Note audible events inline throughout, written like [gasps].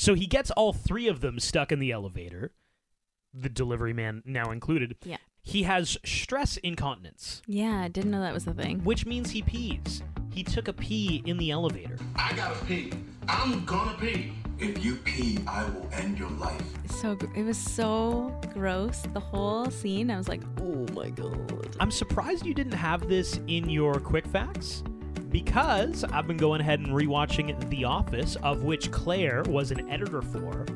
So he gets all three of them stuck in the elevator, the delivery man now included. Yeah. He has stress incontinence, Yeah, I didn't know that was a thing. which means he pees. He took a pee in the elevator. I gotta pee. I'm gonna pee. If you pee, I will end your life. So it was so gross. The whole scene, I was like, oh my god. I'm surprised you didn't have this in your quick facts because I've been going ahead and rewatching The Office, of which Claire was an editor for.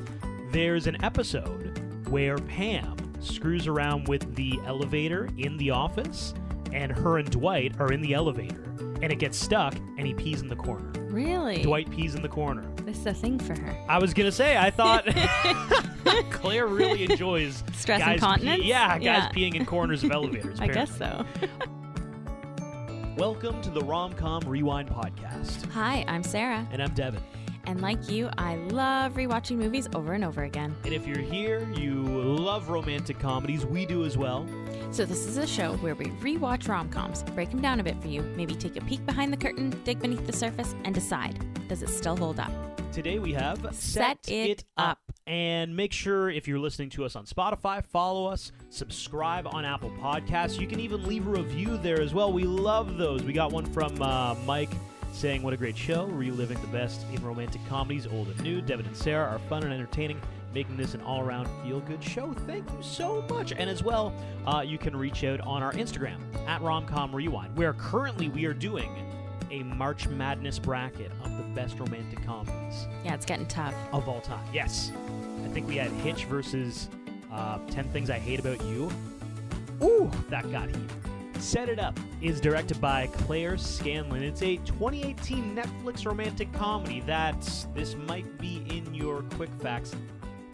There's an episode where Pam screws around with the elevator in the office, and her and Dwight are in the elevator, and it gets stuck, and he pees in the corner. Really? Dwight pees in the corner. This is a thing for her. I was gonna say, I thought [laughs] [laughs] Claire really enjoys Stress guys incontinence? Pee- yeah, guys Yeah. peeing in corners of elevators. [laughs] I guess so. Welcome to the Romcom Rewind podcast. Hi, I'm Sarah. And I'm Devin. And like you, I love rewatching movies over and over again. And if you're here, you love romantic comedies, we do as well. So, this is a show where we rewatch rom coms, break them down a bit for you, maybe take a peek behind the curtain, dig beneath the surface, and decide does it still hold up? Today we have Set It Up. And make sure if you're listening to us on Spotify, follow us, subscribe on Apple Podcasts. You can even leave a review there as well. We love those. We got one from uh, Mike saying, What a great show, reliving the best in romantic comedies, old and new. Devin and Sarah are fun and entertaining, making this an all around feel good show. Thank you so much. And as well, uh, you can reach out on our Instagram at Romcom Rewind, where currently we are doing a March Madness bracket of the best romantic comedies Yeah, it's getting tough. of all time. Yes. I think we had Hitch versus uh, 10 Things I Hate About You. Ooh, that got heat. Set It Up is directed by Claire Scanlon. It's a 2018 Netflix romantic comedy that this might be in your quick facts.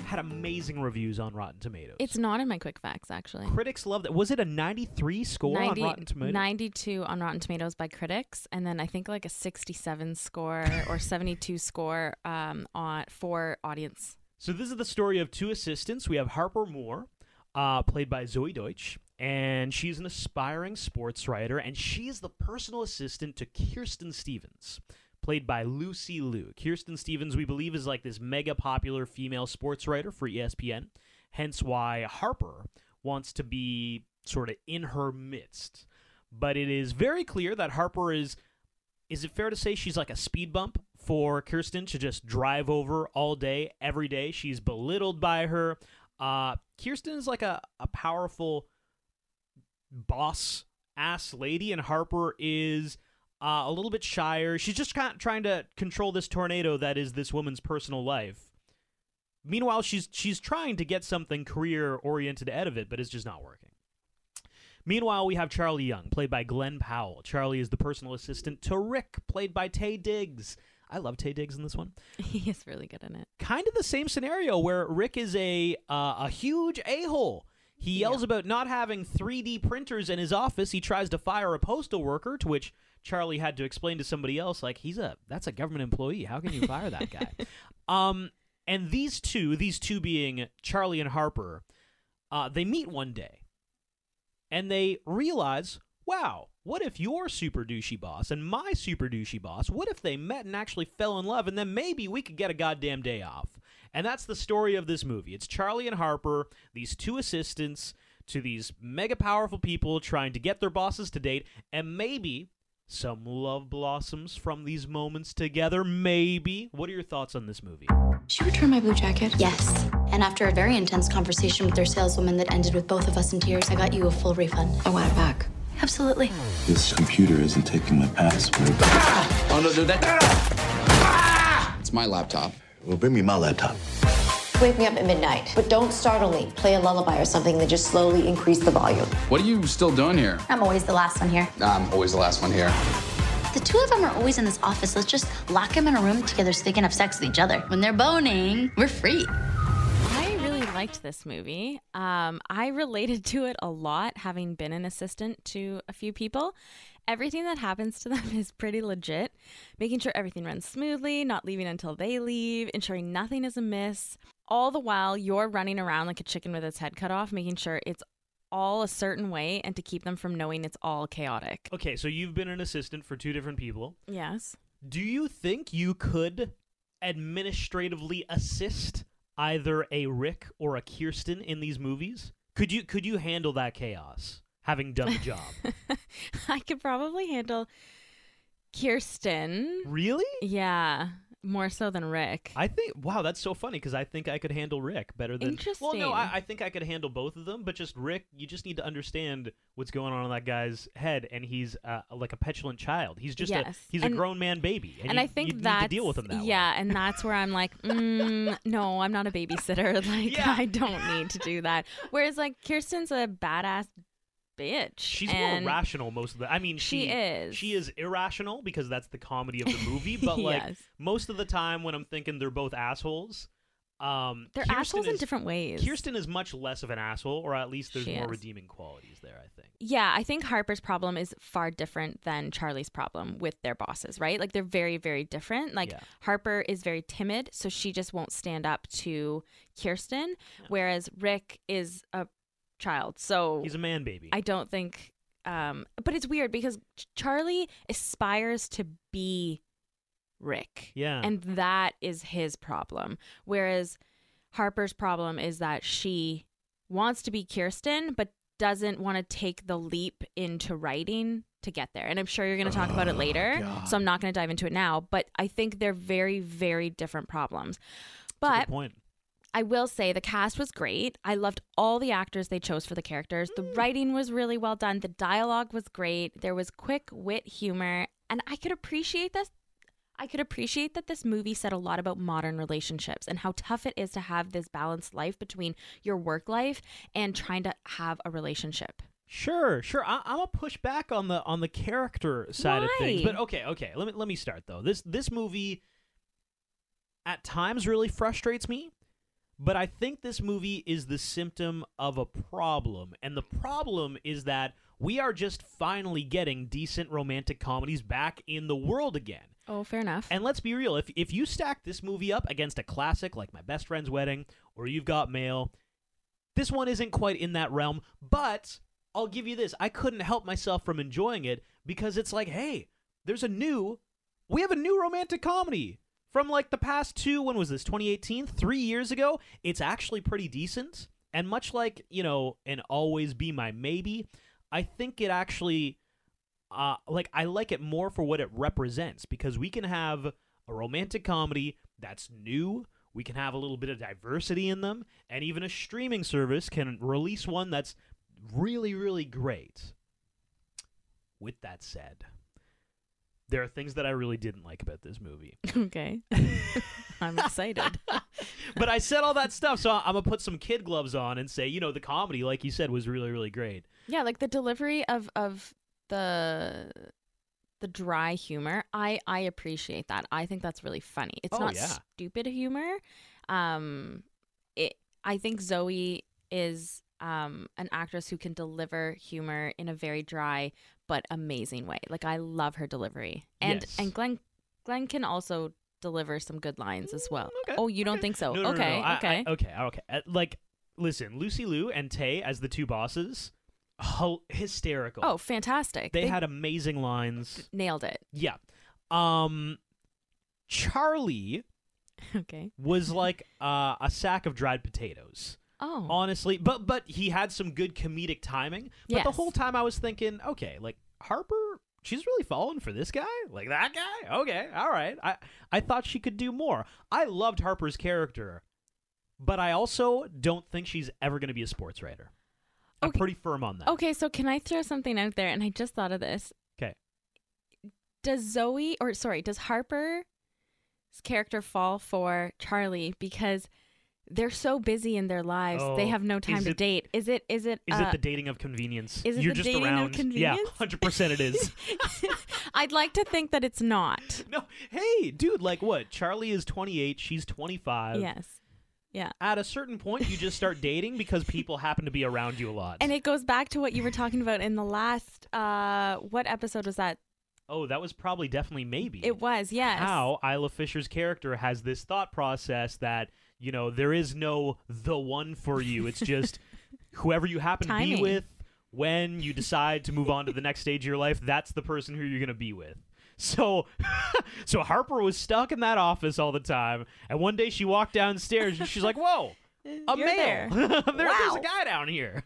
Had amazing reviews on Rotten Tomatoes. It's not in my quick facts, actually. Critics loved it. Was it a 93 score 90 on Rotten Tomatoes? 92 on Rotten Tomatoes by critics, and then I think like a 67 score [laughs] or 72 score um, on for audience. So this is the story of two assistants. We have Harper Moore, uh, played by Zoey Deutch, and she's an aspiring sports writer, and she's the personal assistant to Kirsten Stevens, played by Lucy Liu. Kirsten Stevens, we believe, is like this mega popular female sports writer for ESPN, hence why Harper wants to be sort of in her midst. But it is very clear that Harper is is it fair to say she's like a speed bump for Kirsten to just drive over all day, every day? She's belittled by her. Uh, Kirsten is like a, a powerful boss ass lady, and Harper is uh, a little bit shyer. She's just kind of trying to control this tornado that is this woman's personal life. Meanwhile, she's she's trying to get something career oriented out of it, but it's just not working. Meanwhile, we have Charlie Young, played by Glen Powell. Charlie is the personal assistant to Rick, played by Taye Diggs. I love Taye Diggs in this one. [laughs] he is really good in it. Kind of the same scenario where Rick is a uh, a huge a hole. He yells about not having 3D printers in his office. He tries to fire a postal worker, to which Charlie had to explain to somebody else, like he's a that's a government employee. How can you fire that guy? [laughs] um, and these two, these two being Charlie and Harper, uh, they meet one day and they realize, wow, what if your super douchey boss and my super douchey boss, what if they met and actually fell in love and then maybe we could get a goddamn day off? And that's the story of this movie. It's Charlie and Harper, these two assistants to these mega powerful people trying to get their bosses to date, and maybe some love blossoms from these moments together. Maybe. What are your thoughts on this movie? Did you return my blue jacket? Yes. And after a very intense conversation with their saleswoman that ended with both of us in tears, I got you a full refund. I want it back. Absolutely. This computer isn't taking my password. Ah! Oh, no, no, that. Ah! It's my laptop. Well, bring me my laptop. Wake me up at midnight, but don't startle me. Play a lullaby or something that just slowly increase the volume. What are you still doing here? I'm always the last one here. I'm always the last one here. The two of them are always in this office. Let's just lock them in a room together so they can have sex with each other. When they're boning, we're free. I really liked this movie. Um, I related to it a lot, having been an assistant to a few people. Everything that happens to them [laughs] is pretty legit. Making sure everything runs smoothly, not leaving until they leave, ensuring nothing is amiss. All the while, you're running around like a chicken with its head cut off, making sure it's all a certain way and to keep them from knowing it's all chaotic. Okay, so you've been an assistant for two different people. Yes. Do you think you could administratively assist either a Rick or a Kirsten in these movies? Could you could you handle that chaos having done the job? [laughs] I could probably handle Kirsten. really? Yeah, more so than Rick. I think wow, that's so funny because I think I could handle Rick better than. Well, no, I, I think I could handle both of them, but just Rick, you just need to understand what's going on in that guy's head, and he's uh, like a petulant child. He's just a he's And- a grown man baby, and, and you, I think you need to deal with him that way. yeah, and that's where I'm like, [laughs] mm, no, I'm not a babysitter. [laughs] Like Yeah. I don't need to do that. Whereas like Kirsten's a badass bitch. She's and more rational most of the. I mean, She she is. She is irrational because that's the comedy of the movie. [laughs] But like Yes. most of the time, when I'm thinking they're both assholes, um, They're Kirsten assholes in different ways. Kirsten is much less of an asshole, or at least there's She more is. redeeming qualities there. I think. Yeah, I think Harper's problem is far different than Charlie's problem with their bosses, right? Like they're very, very different. Like Yeah. Harper is very timid, so she just won't stand up to Kirsten, whereas Rick is a child. So He's a man baby. I don't think um but it's weird because Charlie aspires to be Rick. Yeah. And that is his problem. Whereas Harper's problem is that she wants to be Kirsten but doesn't want to take the leap into writing to get there. And I'm sure you're going to talk about it later, so I'm not going to dive into it now, but I think they're very very different problems. That's a But good point. I will say the cast was great. I loved all the actors they chose for the characters. The hmm. writing was really well done. The dialogue was great. There was quick wit humor, and I could appreciate this. I could appreciate that this movie said a lot about modern relationships and how tough it is to have this balanced life between your work life and trying to have a relationship. Sure, sure. I, I'm gonna push back on the on the character side of things, but okay, okay. Let me let me start though. This this movie at times really frustrates me, but I think this movie is the symptom of a problem, and the problem is that we are just finally getting decent romantic comedies back in the world again. Oh, fair enough. And let's be real, if if you stack this movie up against a classic like My Best Friend's Wedding or You've Got Mail, this one isn't quite in that realm, but I'll give you this. I couldn't help myself from enjoying it because it's like, hey, there's a new we have a new romantic comedy from like the past two when was this 2018 3 years ago it's actually pretty decent. And much like you know and always be my maybe i think it actually uh like i like it more for what it represents because we can have a romantic comedy that's new we can have a little bit of diversity in them and even a streaming service can release one that's really really great. With that said there are things that I really didn't like about this movie. [laughs] okay. [laughs] I'm excited. [laughs] but I said all that stuff, so I'm gonna put some kid gloves on and say, you know, the comedy, like you said, was really, really great. Yeah, like the delivery of of the the dry humor. I I appreciate that. I think that's really funny. It's Oh, not yeah. stupid humor. Um it I think Zoey is um an actress who can deliver humor in a very dry but amazing way. Like I love her delivery. And Yes. and Glen Glen can also deliver some good lines as well. okay, Oh, you don't okay. think so? No, no, no, okay, no. I- I- okay. okay, okay. Uh, Like, listen, Lucy Liu and Taye as the two bosses, ho- hysterical. oh, fantastic. they, had amazing lines. nailed it. Yeah. Um, Charlie [laughs] Okay. was like uh, a sack of dried potatoes. Oh. honestly but but he had some good comedic timing. But the whole time i was thinking okay like harper she's really falling for this guy? Like that guy? Okay all right. I i thought she could do more. I loved harper's character but i also don't think she's ever going to be a sports writer. I'm Okay. pretty firm on that. Okay, so can I throw something out there? And I just thought of this. okay. Does Zoey, or sorry, does Harper's character fall for Charlie? Because they're so busy in their lives they Oh, have no time is to it- date? Is it? Is it? is uh, it the dating of convenience is it you're the just dating of around convenience? yeah 100% it is [laughs] I'd like to think that it's not. [laughs] no hey dude like what charlie is 28 she's 25 yes. Yeah. at a certain point you just start dating because people happen to be around you a lot And it goes back to what you were talking about in the last. Uh, what episode was that? oh that was probably definitely maybe It was yes. how isla fisher's character has this thought process that you know there is no the one for you it's [laughs] just whoever you happen to be with when you decide to move on to the next stage of your life that's the person who you're going to be with So, [laughs] so Harper was stuck in that office all the time, and one day she walked downstairs and she's like, "Whoa, [laughs] a You're male! there. There- There's a guy down here.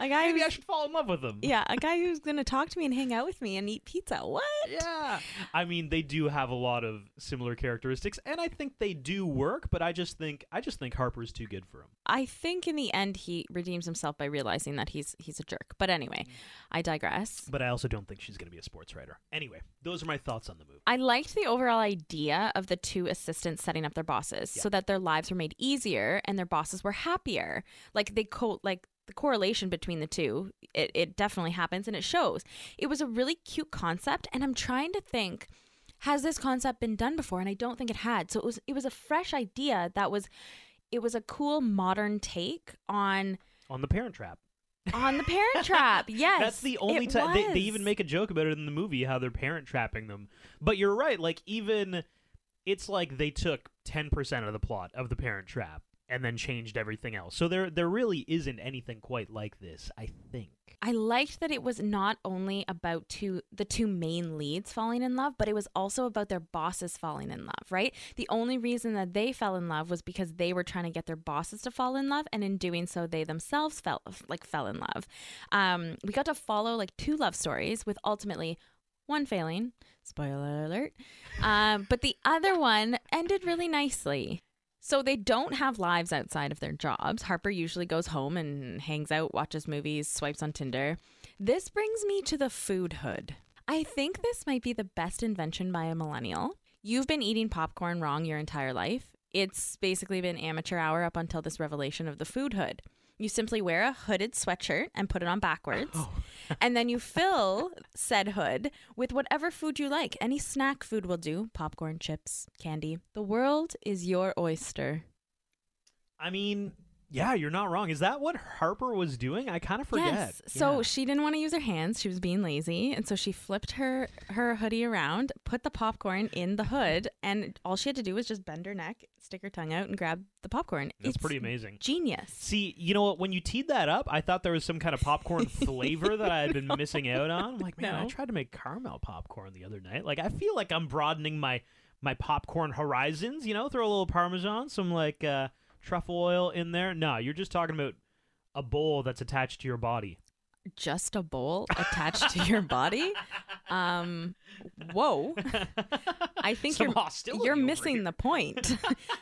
A guy Maybe I should fall in love with him." yeah, a guy who's gonna talk to me and hang out with me and eat pizza. What? Yeah. I mean, they do have a lot of similar characteristics, and I think they do work. But I just think I just think Harper's too good for him. I think in the end he redeems himself by realizing that he's he's a jerk. But anyway, mm. I digress. But I also don't think she's going to be a sports writer. Anyway, those are my thoughts on the movie. I liked the overall idea of the two assistants setting up their bosses so that their lives were made easier and their bosses were happier. Like they co like the correlation between the two, it, it definitely happens and it shows. It was a really cute concept and I'm trying to think has this concept been done before and I don't think it had. So it was it was a fresh idea that was it was a cool modern take on On the Parent Trap. on the [laughs] parent trap. Yes. That's the only time they, they even make a joke about it in the movie how they're parent trapping them. But you're right, like even it's like they took 10% of the plot of the parent trap and then changed everything else. So there there really isn't anything quite like this, I think. I liked that it was not only about two the two main leads falling in love, but it was also about their bosses falling in love, right? The only reason that they fell in love was because they were trying to get their bosses to fall in love, and in doing so, they themselves fell like fell in love. Um, we got to follow like two love stories with ultimately one failing. Spoiler alert. Um, but the other one ended really nicely. So they don't have lives outside of their jobs. Harper usually goes home and hangs out, watches movies, swipes on Tinder. This brings me to the food hood. I think this might be the best invention by a millennial. You've been eating popcorn wrong your entire life. It's basically been amateur hour up until this revelation of the food hood. You simply wear a hooded sweatshirt and put it on backwards. Oh. [laughs] and then you fill said hood with whatever food you like. Any snack food will do popcorn, chips, candy. The world is your oyster. I mean, yeah, you're not wrong. Is that what Harper was doing? I kind of forget. Yes. So Yeah. she didn't want to use her hands. She was being lazy, and so she flipped her her hoodie around, put the popcorn in the hood, and all she had to do was just bend her neck, stick her tongue out, and grab the popcorn. That's It's pretty amazing. Genius. See, you know what? When you teed that up, I thought there was some kind of popcorn [laughs] flavor that I had been [laughs] missing out on. I'm like, man, I tried to make caramel popcorn the other night. Like, I feel like I'm broadening my my popcorn horizons. You know, throw a little parmesan, some like uh, truffle oil in there. No, you're just talking about a bowl that's attached to your body. Just a bowl attached to your body. Um, whoa. I think Some you're you're missing here. the point,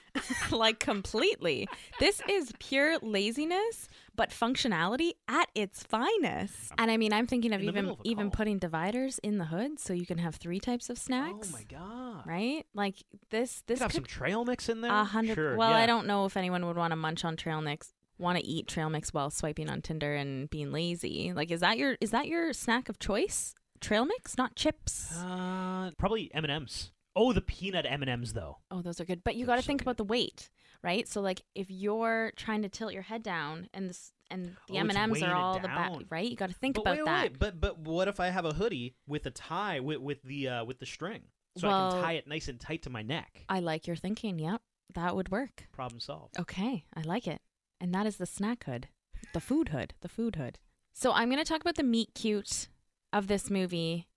[laughs] like completely. This is pure laziness, but functionality at its finest. And I mean, I'm thinking of In even of even putting dividers in the hood so you can have three types of snacks. Oh my god! Right? Like this. This could have some trail mix in there. a hundred. Sure, well, yeah. I don't know if anyone would want to munch on trail mix. Want to eat trail mix while swiping on Tinder and being lazy? Like, is that your is that your snack of choice? Trail mix, not chips. Uh, probably M and M's. Oh, the peanut M and M's though. Oh, those are good. But you got to so think good. about the weight, right? So like if you're trying to tilt your head down and this and the Oh, M and M's are all the back, right? You got to think but about wait, that. Wait, but but what if I have a hoodie with a tie with with the uh, with the string, so I can tie it nice and tight to my neck? I like your thinking. Yep, that would work. Problem solved. Okay, I like it. And that is the snack hood, the food hood, the food hood. So I'm going to talk about the meet cute of this movie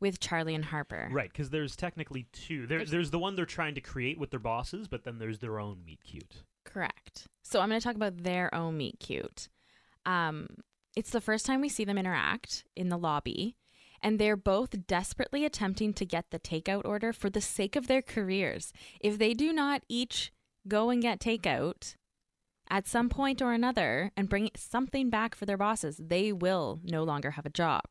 with Charlie and Harper. Right, because there's technically two. There, There's- there's the one they're trying to create with their bosses, but then there's their own meet cute. Correct. So I'm going to talk about their own meet cute. Um, it's the first time we see them interact in the lobby, and they're both desperately attempting to get the takeout order for the sake of their careers. If they do not each go and get takeout at some point or another and bring something back for their bosses, they will no longer have a job.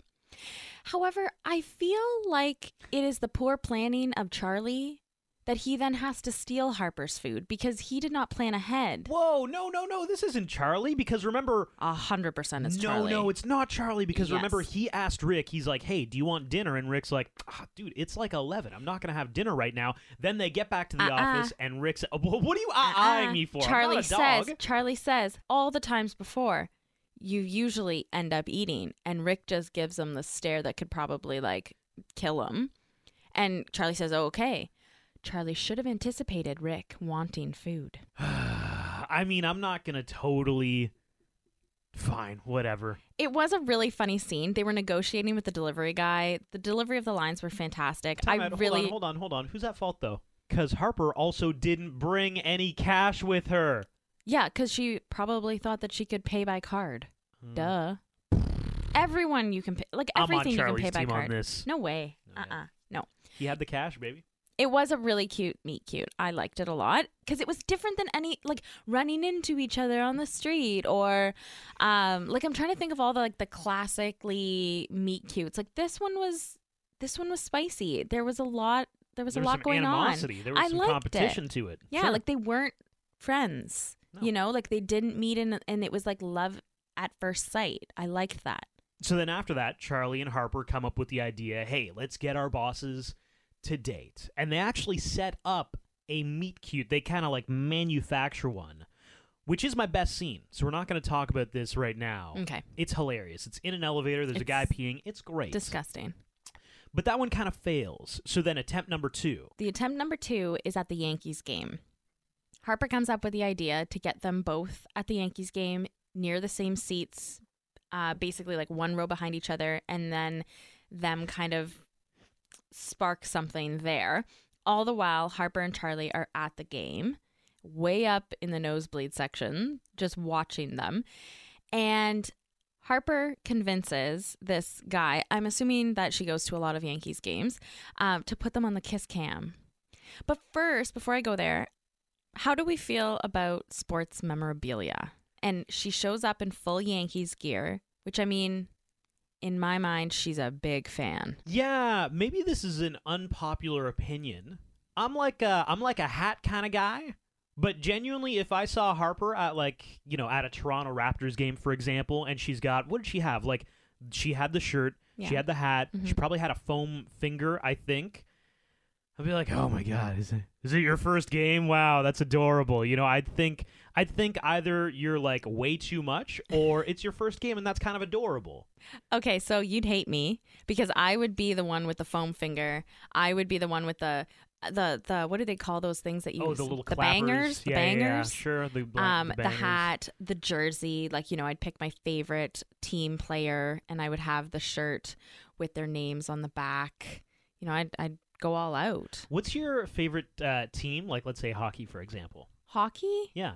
However, I feel like it is the poor planning of Charlie that he then has to steal Harper's food because he did not plan ahead. Whoa, no, no, no! This isn't Charlie because remember. A hundred percent is no, Charlie. no, no, it's not Charlie because remember he asked Rick. He's like, "Hey, do you want dinner?" And Rick's like, ah, "Dude, it's like eleven. I'm not gonna have dinner right now." Then they get back to the Uh-uh. office, and Rick says, "What are you uh, Uh-uh. eyeing me for? Charlie not a dog." says. Charlie says all the times before, you usually end up eating, and Rick just gives him the stare that could probably like kill him. And Charlie says, oh, "Okay." Charlie should have anticipated Rick wanting food. [sighs] I mean, I'm not gonna totally Fine, whatever. It was a really funny scene. They were negotiating with the delivery guy. The delivery of the lines were fantastic. Time I out. really Hold on, hold on, hold on. Who's at fault though? Because Harper also didn't bring any cash with her. Yeah, because she probably thought that she could pay by card. Duh. Everyone you can pay, like Hmm. I'm everything you can pay by card. No way. No, Uh yeah. uh No. He had the cash, baby. It was a really cute meet cute. I liked it a lot because it was different than any like running into each other on the street or um like I'm trying to think of all the like the classically meet cutes. Like this one was this one was spicy. There was a lot there was there a was lot going animosity. on. There was I some competition it. to it. Yeah, Sure. like they weren't friends. No. You know, like they didn't meet and and it was like love at first sight. I liked that. So then after that, Charlie and Harper come up with the idea, hey, let's get our bosses to date. And they actually set up a meet cute. They kind of like manufacture one, which is my best scene. So we're not going to talk about this right now. Okay. It's hilarious. It's in an elevator. There's a guy peeing. It's great. Disgusting. But that one kind of fails. So then attempt number two. The attempt number two is at the Yankees game. Harper comes up with the idea to get them both at the Yankees game near the same seats, uh, basically like one row behind each other, and then them kind of spark something there. All the while, Harper and Charlie are at the game, way up in the nosebleed section, just watching them. And Harper convinces this guy, I'm assuming that she goes to a lot of Yankees games, um, to put them on the kiss cam. But first, before I go there, how do we feel about sports memorabilia? And she shows up in full Yankees gear, which I mean, in my mind, she's a big fan. Yeah, maybe this is an unpopular opinion. I'm like a I'm like a hat kind of guy, but genuinely, if I saw Harper at like you know at a Toronto Raptors game, for example, and she's got what did she have? Like she had the shirt, she had the hat, she mm-hmm. probably had a foam finger, I think. I'd be like, oh my god, is it is it your first game? Wow, that's adorable. You know, I'd think I'd think either you're like way too much, or it's your first game and that's kind of adorable. Okay, so you'd hate me because I would be the one with the foam finger. I would be the one with the the the what do they call those things that you Oh, the little the clappers. bangers, the Yeah, yeah, yeah, bangers. sure. The, um, the, the hat, the jersey, like you know, I'd pick my favorite team player, and I would have the shirt with their names on the back. You know, I'd I'd go all out. What's your favorite uh, team? Like, let's say hockey, for example. Hockey, Yeah.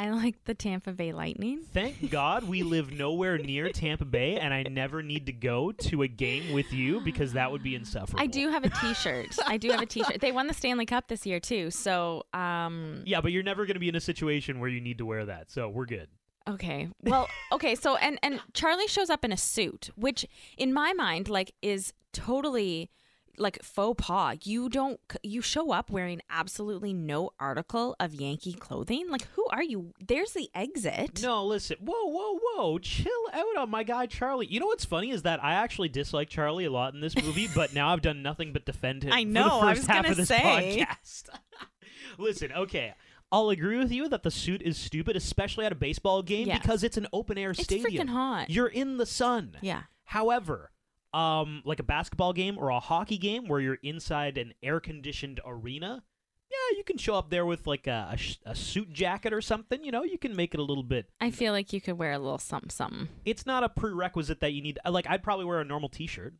I like the Tampa Bay Lightning. Thank God we [laughs] live nowhere near Tampa Bay, and I never need to go to a game with you because that would be insufferable. I do have a T-shirt. I do have a T-shirt. They won the Stanley Cup this year too. So, um, Yeah, but you're never going to be in a situation where you need to wear that, so we're good. Okay. Well, [laughs] okay. So and and Charlie shows up in a suit, which in my mind like is totally like faux pas. You don't you show up wearing absolutely no article of Yankee clothing. Like who are you? There's the exit. No, listen. Whoa, whoa, whoa. Chill out on my guy Charlie. You know what's funny is that I actually dislike Charlie a lot in this movie, [laughs] but now I've done nothing but defend him I for know, the I was half gonna of this say. podcast. [laughs] listen, okay. I'll agree with you that the suit is stupid, especially at a baseball game Yes. because it's an open air stadium. It's freaking hot. You're in the sun. Yeah. However, um, like a basketball game or a hockey game where you're inside an air conditioned arena, yeah, you can show up there with like a, a, sh- a suit jacket or something. You know, you can make it a little bit. I feel like you could wear a little something something It's not a prerequisite that you need. Like, I'd probably wear a normal T-shirt.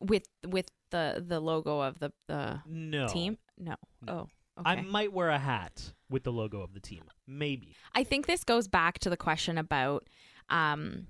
with with the the logo of the the No team. No. Oh. Okay. I might wear a hat with the logo of the team. Maybe. I think this goes back to the question about um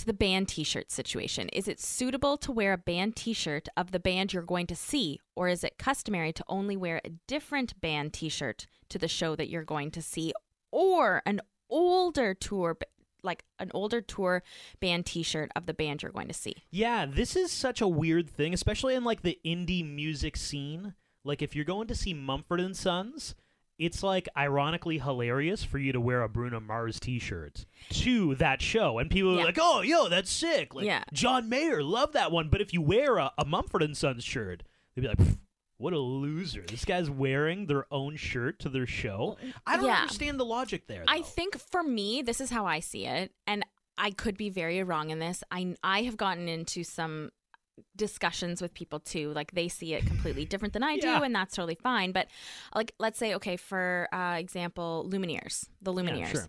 to the band t-shirt situation. Is it suitable to wear a band t-shirt of the band you're going to see or is it customary to only wear a different band t-shirt to the show that you're going to see or an older tour like an older tour band t-shirt of the band you're going to see? Yeah, this is such a weird thing, especially in like the indie music scene. Like if you're going to see Mumford and Sons, it's like ironically hilarious for you to wear a Bruno Mars t-shirt to that show and people Yeah. are like, "Oh, yo, that's sick." Like Yeah. John Mayer, love that one. But if you wear a, a Mumford and Sons shirt, they'd be like, "What a loser. This guy's wearing their own shirt to their show." I don't Yeah. understand the logic there. I think for me, this is how I see it, and I could be very wrong in this. I I have gotten into some discussions with people too. Like they see it completely different than I Yeah. do, and that's totally fine. But like, let's say, okay, for uh, example, Lumineers, the Lumineers. sure.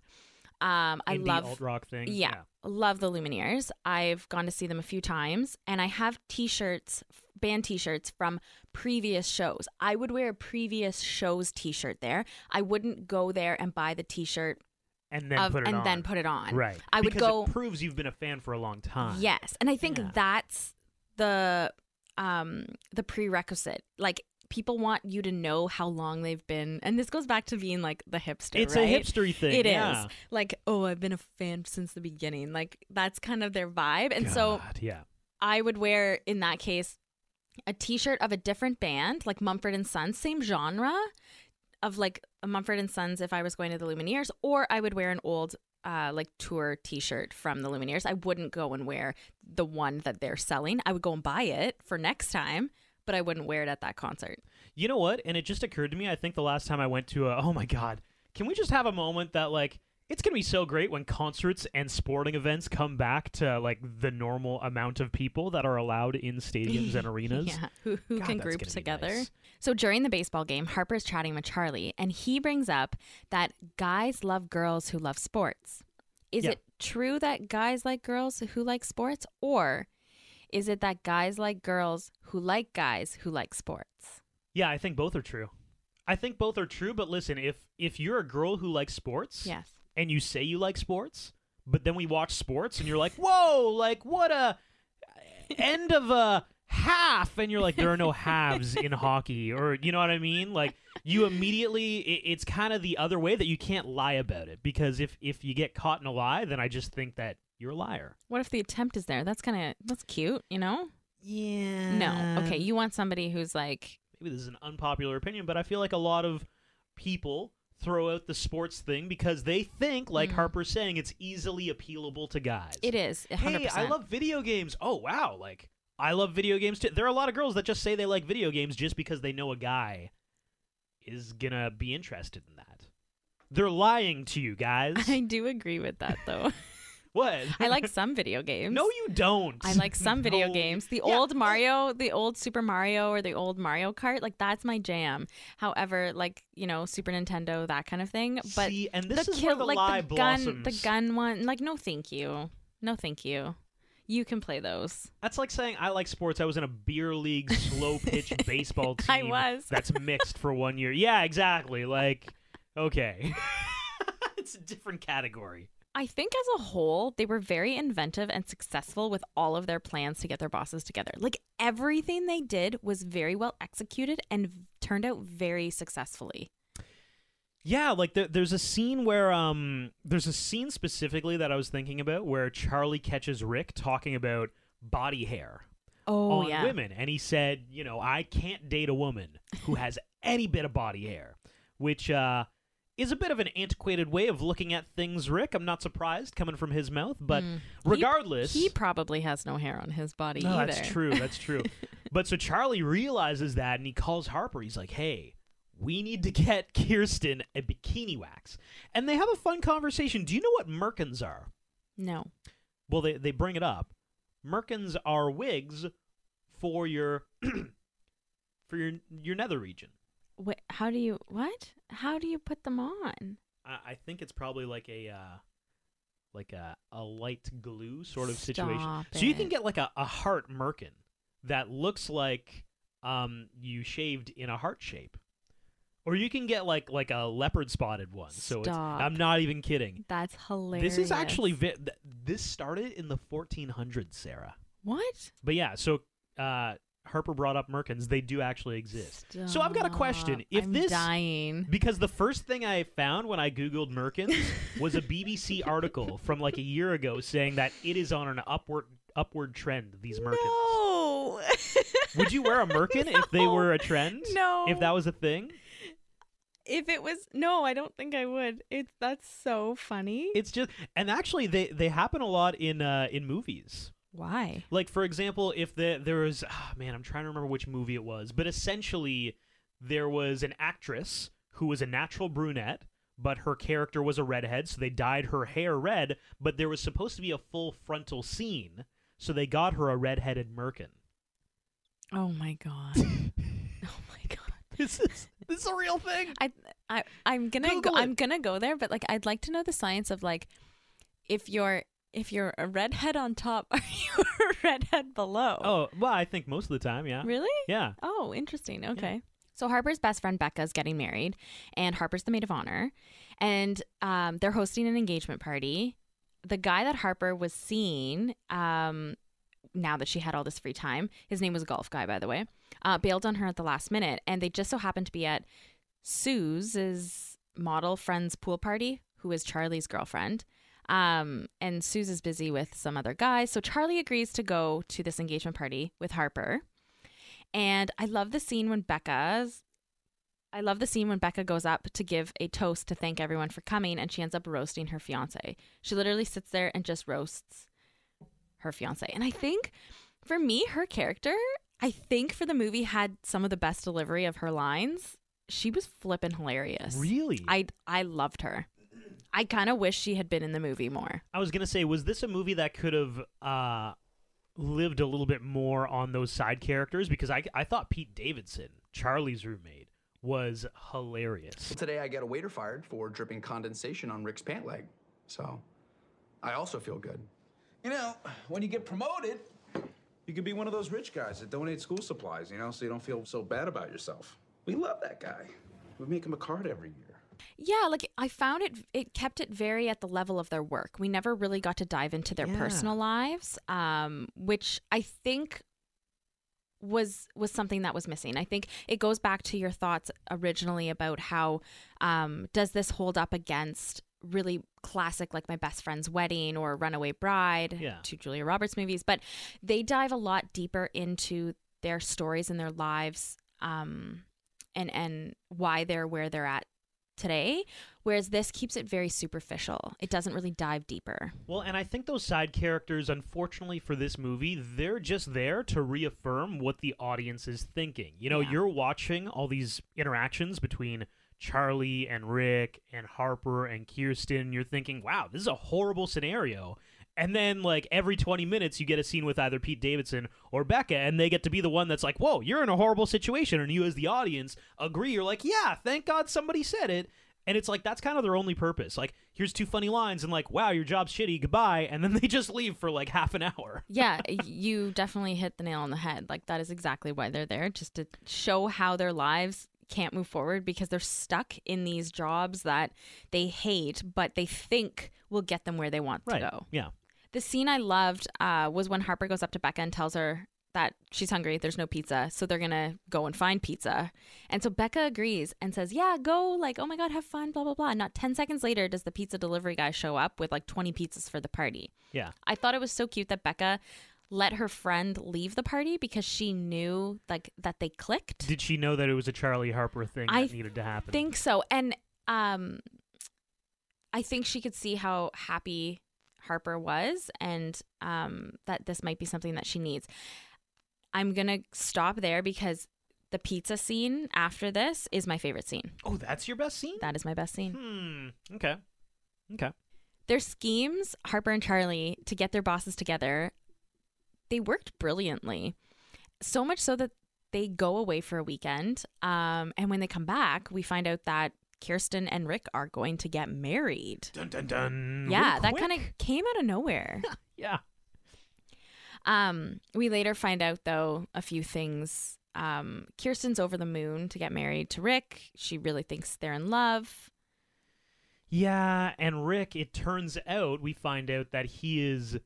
Um, I Indie love alt rock thing. Yeah, love the Lumineers. I've gone to see them a few times, and I have T-shirts, band T-shirts from previous shows. I would wear a previous show's T-shirt there. I wouldn't go there and buy the T-shirt and then of, put it and on. then put it on. Right. I would because go. It proves you've been a fan for a long time. Yes, and I think Yeah. that's the um the prerequisite. Like people want you to know how long they've been, and this goes back to being like the hipster. It's right? a hipstery thing. It is yeah. like, oh, I've been a fan since the beginning. Like that's kind of their vibe, and so yeah. I would wear in that case a T-shirt of a different band, like Mumford and Sons, same genre of like a Mumford and Sons. If I was going to the Lumineers, or I would wear an old. Uh, like tour T-shirt from the Lumineers. I wouldn't go and wear the one that they're selling. I would go and buy it for next time, but I wouldn't wear it at that concert. You know what? And it just occurred to me. I think the last time I went to a, oh my god, can we just have a moment that like it's gonna be so great when concerts and sporting events come back to like the normal amount of people that are allowed in stadiums and [laughs] arenas. Yeah, who, who God, can group together. nice. So during the baseball game, Harper's chatting with Charlie, and he brings up that guys love girls who love sports. Is Yeah. it true that guys like girls who like sports, or is it that guys like girls who like guys who like sports? Yeah, I think both are true. I think both are true, but listen, if if you're a girl who likes sports Yes. And you say you like sports, but then we watch sports and you're like, "Whoa, like what a end of a half." And you're like, "There are no halves in hockey." Or you know what I mean? Like you immediately it, it's kind of the other way that you can't lie about it because if if you get caught in a lie, then I just think that you're a liar. What if the attempt is there? That's kind of that's cute, you know? Yeah. No. Okay, you want somebody who's like, maybe this is an unpopular opinion, but I feel like a lot of people throw out the sports thing because they think, like mm. Harper's saying, it's easily appealable to guys. it is 100%. Hey, I love video games. Oh wow, like I love video games too. There are a lot of girls that just say they like video games just because they know a guy is gonna be interested in that. They're lying to you guys. [laughs] I do agree with that though. [laughs] what? I like [laughs] some video games. No, you don't. I like some [laughs] video No. games. The Yeah, old oh, Mario, the old Super Mario or the old Mario Kart, like that's my jam. However, like, you know, Super Nintendo, that kind of thing. But See, and this the is where the like lie the gun the gun one, like no thank you. No thank you. You can play those. That's like saying I like sports. I was in a beer league slow [laughs] pitch baseball team. I was. That's mixed for one year. Yeah, exactly. Like, okay. it's a different category. I think as a whole, they were very inventive and successful with all of their plans to get their bosses together. Like everything they did was very well executed and turned out very successfully. Yeah, like there, there's a scene where um there's a scene specifically that I was thinking about where Charlie catches Rick talking about body hair Oh on yeah. women and he said, you know, I can't date a woman who has [laughs] any bit of body hair, which uh is a bit of an antiquated way of looking at things, Rick. I'm not surprised coming from his mouth, but Mm. He- regardless, He, probably has no hair on his body No, either. that's true. That's true. [laughs] but so Charlie realizes that and he calls Harper. He's like, hey, we need to get [laughs] Kirsten a bikini wax. And they have a fun conversation. Do you know what merkins are? No. Well, they, they bring it up. Merkins are wigs for your [clears throat] for your your nether region. Wait, how do you what? How do you put them on? I, I think it's probably like a uh, like a, a light glue sort of situation. Stop So you can get like a, a heart merkin that looks like um you shaved in a heart shape. Or you can get like like a leopard spotted one. So it's, I'm not even kidding. That's hilarious. This is actually vi- th- this started in the 1400s, Sarah. what? But yeah, so uh Harper brought up merkins. They do actually exist. So I've got a question. If I'm this dying. because the first thing I found when I Googled Merkins was a BBC [laughs] article from like a year ago saying that it is on an upward upward trend, these Merkins. No. Would you wear a Merkin if they were a trend? No. If that was a thing? if it was no, I don't think I would. It's that's so funny. It's just and actually they they happen a lot in uh in movies. Why? Like for example, if the there was ah, man, I'm trying to remember which movie it was, but essentially there was an actress who was a natural brunette, but her character was a redhead, so they dyed her hair red, but there was supposed to be a full frontal scene, so they got her a redheaded merkin. Oh my god. [laughs] oh my god. This is This is a real thing. I, I I'm gonna Google go, it. I'm gonna go there, but like I'd like to know the science of like if you're if you're a redhead on top, [laughs] are you a redhead below? Oh, well, I think most of the time, yeah. really? Yeah. Oh, interesting. Okay. So Harper's best friend Becca's getting married, and Harper's the maid of honor, and um, they're hosting an engagement party. The guy that Harper was seeing, um, now that she had all this free time, his name was a Golf Guy, by the way, uh, bailed on her at the last minute, and they just so happened to be at Sue's model friend's pool party, who is Charlie's girlfriend. Um, and Suze is busy with some other guys, so Charlie agrees to go to this engagement party with Harper. And I love the scene when Becca's I love the scene when Becca goes up to give a toast to thank everyone for coming and she ends up roasting her fiance. She literally sits there and just roasts her fiance. And I think for me, her character, I think for the movie had some of the best delivery of her lines. She was flippin' hilarious. Really? I I loved her. I kind of wish she had been in the movie more. I was gonna say, was this a movie that could have uh, lived a little bit more on those side characters? Because I I thought Pete Davidson, Charlie's roommate, was hilarious. Today I get a waiter fired for dripping condensation on Rick's pant leg. So I also feel good. You know, when you get promoted, you could be one of those rich guys that donate school supplies, you know, so you don't feel so bad about yourself. We love that guy. We make him a card every year. Yeah, like I found it it kept it very at the level of their work. We never really got to dive into their Yeah. personal lives, um, which I think was was something that was missing. I think it goes back to your thoughts originally about how um, does this hold up against really classic like my best friend's wedding or runaway bride Yeah. two julia roberts movies but they dive a lot deeper into their stories and their lives um, and and why they're where they're at today whereas this keeps it very superficial it doesn't really dive deeper Well, and I think those side characters, unfortunately for this movie, they're just there to reaffirm what the audience is thinking. You know, Yeah. you're watching all these interactions between Charlie and Rick and Harper and Kirsten. You're thinking, wow, this is a horrible scenario. And then, like, every 20 minutes, you get a scene with either Pete Davidson or Becca, and they get to be the one that's like, whoa, you're in a horrible situation. And you, as the audience, agree. You're like, yeah, thank God somebody said it. And it's like that's kind of their only purpose. Like, here's two funny lines, and like, wow, your job's shitty, goodbye, and then [laughs] they just leave for like half an hour. [laughs] yeah you definitely hit the nail on the head like that is exactly why they're there just to show how their lives can't move forward because they're stuck in these jobs that they hate but they think will get them where they want to go Yeah. The scene I loved uh, was when Harper goes up to Becca and tells her that she's hungry, there's no pizza, so they're gonna go and find pizza. And so Becca agrees and says, Yeah, go, like, oh my God, have fun, blah, blah, blah. Not 10 seconds later does the pizza delivery guy show up with like 20 pizzas for the party. Yeah. I thought it was so cute that Becca let her friend leave the party because she knew like that they clicked. Did she know that it was a Charlie Harper thing that needed to happen? I think so. And um I think she could see how happy Harper was and um that this might be something that she needs. I'm going to stop there because the pizza scene after this is my favorite scene. oh, that's your best scene? That is my best scene. Hmm. Okay. Okay. Their schemes, Harper and Charlie, to get their bosses together, they worked brilliantly. So much so that they go away for a weekend. Um, and when they come back, we find out that Kirsten and Rick are going to get married. Dun dun dun. yeah, Real that quick. kind of came out of nowhere. [laughs] Yeah. um, we later find out, though, a few things. Um, Kirsten's over the moon to get married to Rick. She really thinks they're in love. Yeah, and Rick, it turns out we find out that he is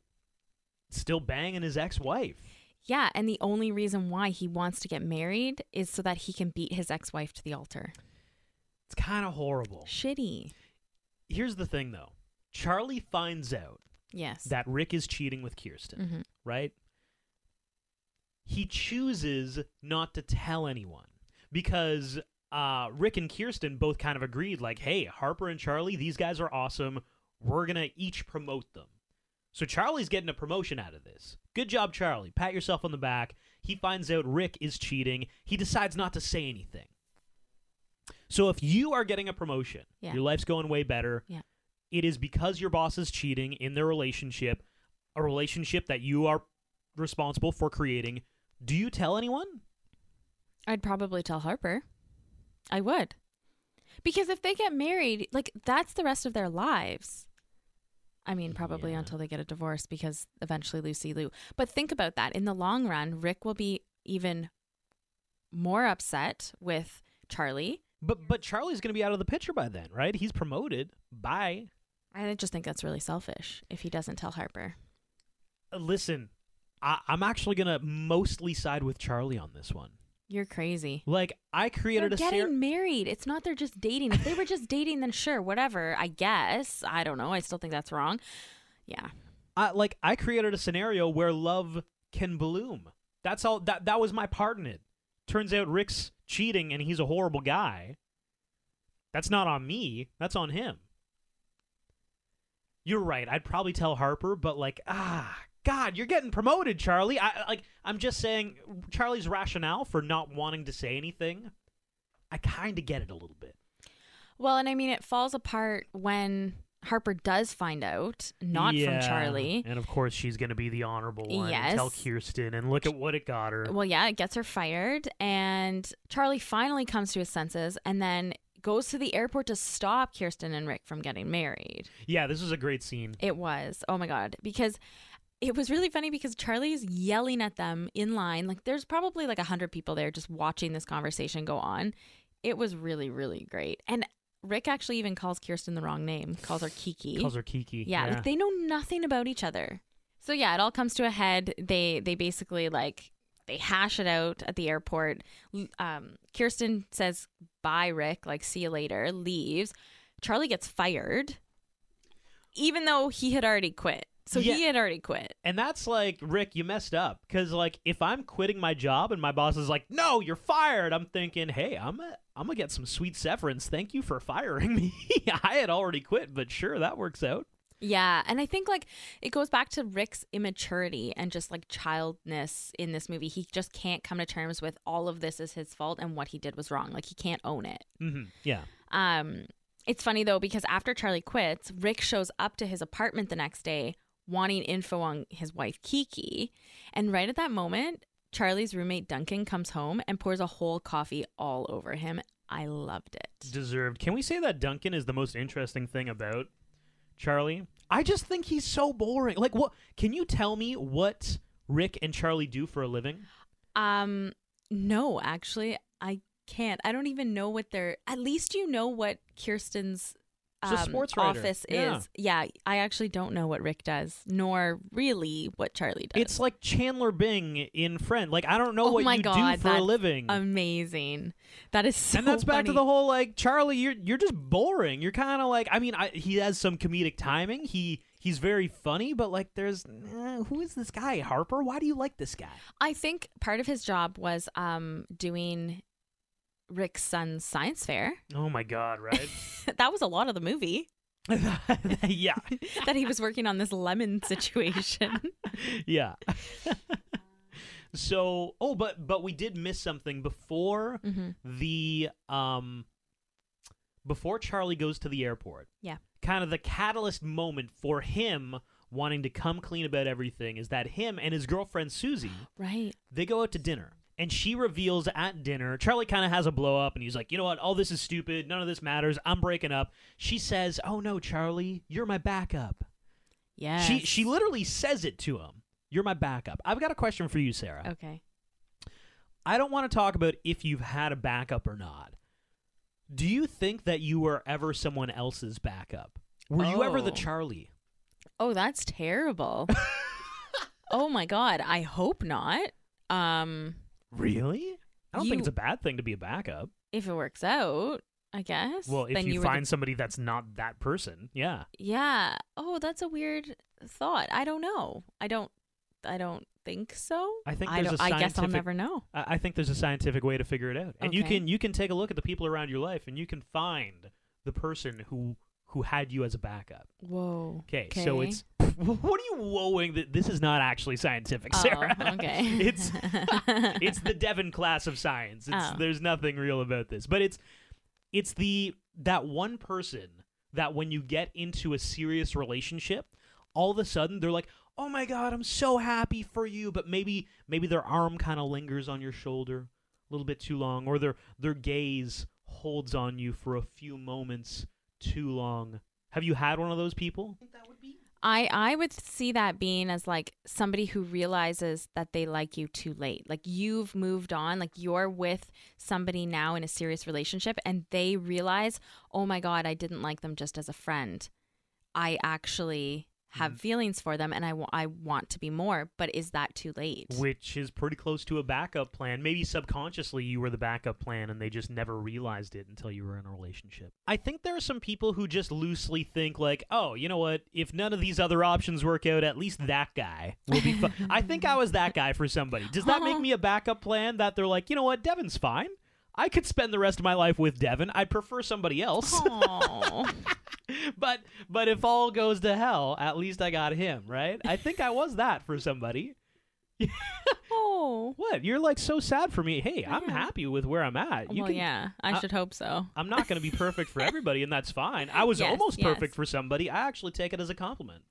still banging his ex-wife. Yeah, and the only reason why he wants to get married is so that he can beat his ex-wife to the altar. It's kind of horrible. Shitty. Here's the thing though. Charlie finds out Yes. that Rick is cheating with Kirsten, Mhm. right? He chooses not to tell anyone because uh, Rick and Kirsten both kind of agreed, like, hey, Harper and Charlie, these guys are awesome. We're going to each promote them. So Charlie's getting a promotion out of this. Good job, Charlie. Pat yourself on the back. He finds out Rick is cheating. He decides not to say anything. So if you are getting a promotion, Yeah. your life's going way better, Yeah. it is because your boss is cheating in their relationship, a relationship that you are responsible for creating. Do you tell anyone? I'd probably tell Harper. I would. Because if they get married, like that's the rest of their lives. I mean, probably Yeah. until they get a divorce because eventually Lucy Liu. But think about that. In the long run, Rick will be even more upset with Charlie. But but Charlie's going to be out of the picture by then, right? He's promoted. Bye. I just think that's really selfish if he doesn't tell Harper. Uh, Listen, I, I'm actually going to mostly side with Charlie on this one. You're crazy. Like I They're created a getting ser- married. It's not they're just dating. If they were just dating, then sure, whatever. I guess. I don't know. I still think that's wrong. Yeah. I, like I created a scenario where love can bloom. That's all. That that was my part in it. Turns out Rick's cheating and he's a horrible guy. That's not on me. That's on him. You're right. I'd probably tell Harper, but like, ah, God, you're getting promoted, Charlie. I like. I'm just saying, Charlie's rationale for not wanting to say anything. I kind of get it a little bit. Well, and I mean, it falls apart when Harper does find out, not Yeah, from Charlie. And of course, she's going to be the honorable one Yes. and tell Kirsten. And look at what it got her. Well, yeah, it gets her fired, and Charlie finally comes to his senses, and then goes to the airport to stop Kirsten and Rick from getting married. Yeah, this was a great scene. It was. Oh my god, because it was really funny because Charlie's yelling at them in line. Like there's probably like a hundred people there just watching this conversation go on. It was really, really great. And Rick actually even calls Kirsten the wrong name, calls her Kiki. Calls her Kiki. Yeah, like they know nothing about each other. So yeah, it all comes to a head. They they basically like they hash it out at the airport. Um, Kirsten says bye, Rick. Like see you later. Leaves. Charlie gets fired, even though he had already quit. So Yeah. he had already quit. And that's like, Rick, you messed up. Because, like, if I'm quitting my job and my boss is like, no, you're fired, I'm thinking, hey, I'm a, I'm going to get some sweet severance. Thank you for firing me. [laughs] I had already quit, but sure, that works out. Yeah, and I think like it goes back to Rick's immaturity and just like childness in this movie. He just can't come to terms with all of this is his fault and what he did was wrong. Like he can't own it. hmm Yeah. Um, it's funny though because after Charlie quits, Rick shows up to his apartment the next day wanting info on his wife Kiki, and right at that moment, Charlie's roommate Duncan comes home and pours a whole coffee all over him. I loved it. Deserved. Can we say that Duncan is the most interesting thing about Charlie? I just think he's so boring. Like, what? Can you tell me what Rick and Charlie do for a living? Um, no, actually, I can't. I don't even know what they're. At least you know what Kirsten's um, sports writer. office Yeah. is. Yeah, I actually don't know what Rick does, nor really what Charlie does. It's like Chandler Bing in Friend. Like, I don't know oh what my you god, do for a living. Amazing. That is so. and that's back to the whole like Charlie, you're you're just boring. You're kind of like I mean, I, he has some comedic timing. He he's very funny, but like there's eh, who is this guy Harper? Why do you like this guy? I think part of his job was um doing Rick's son's science fair. Oh my god, right? [laughs] that was a lot of the movie [laughs] yeah, [laughs] that he was working on this lemon situation. yeah. so oh, but but we did miss something before Mhm. the um before Charlie goes to the airport. Yeah. kind of the catalyst moment for him wanting to come clean about everything is that him and his girlfriend Susie Right. they go out to dinner and she reveals at dinner charlie kind of has a blow up and he's like you know what all this is stupid none of this matters i'm breaking up she says oh no charlie you're my backup Yeah. she she literally says it to him you're my backup i've got a question for you sarah Okay. i don't want to talk about if you've had a backup or not do you think that you were ever someone else's backup were you ever the Oh. charlie Oh, that's terrible. [laughs] oh my god. I hope not. Um, really i don't think it's a bad thing to be a backup if it works out, I guess. well if then you, were the- find somebody that's not that person yeah yeah. Oh, that's a weird thought. I don't know. I don't. I don't think so. I think I there's don't. a I guess I'll scientific- never know. I I think there's a scientific way to figure it out, and you Okay. can you can take a look at the people around your life, and you can find the person who who had you as a backup. Whoa. Okay, so it's [laughs] what are you woeing that this is not actually scientific, Oh, Sarah? [laughs] okay. it's [laughs] it's the Devin class of science. It's Oh. there's nothing real about this, but it's it's the that one person that when you get into a serious relationship, all of a sudden they're like, "Oh my god, I'm so happy for you," but maybe maybe their arm kind of lingers on your shoulder a little bit too long, or their their gaze holds on you for a few moments too long. Have you had one of those people? I I would see that being as like somebody who realizes that they like you too late. Like you've moved on, like you're with somebody now in a serious relationship and they realize, "Oh my god, I didn't like them just as a friend. I actually have Mm-hmm. feelings for them and I I want to be more, but is that too late?" Which is pretty close to a backup plan. Maybe subconsciously you were the backup plan and they just never realized it until you were in a relationship. I think there are some people who just loosely think, like, oh, you know what? If none of these other options work out, at least that guy will be fine. I think I was that guy for somebody. Does that make [laughs] me a backup plan that they're like, you know what? Devin's fine. I could spend the rest of my life with Devin. I'd prefer somebody else. [laughs] [laughs] But but if all goes to hell, at least I got him, right? I think I was that for somebody. [laughs] oh. What? You're like so sad for me. Hey, I'm happy with where I'm at. You well, can, yeah, I I- should hope so. I'm not going to be perfect for everybody, and that's fine. I was [laughs] Yes, almost yes. perfect for somebody. I actually take it as a compliment.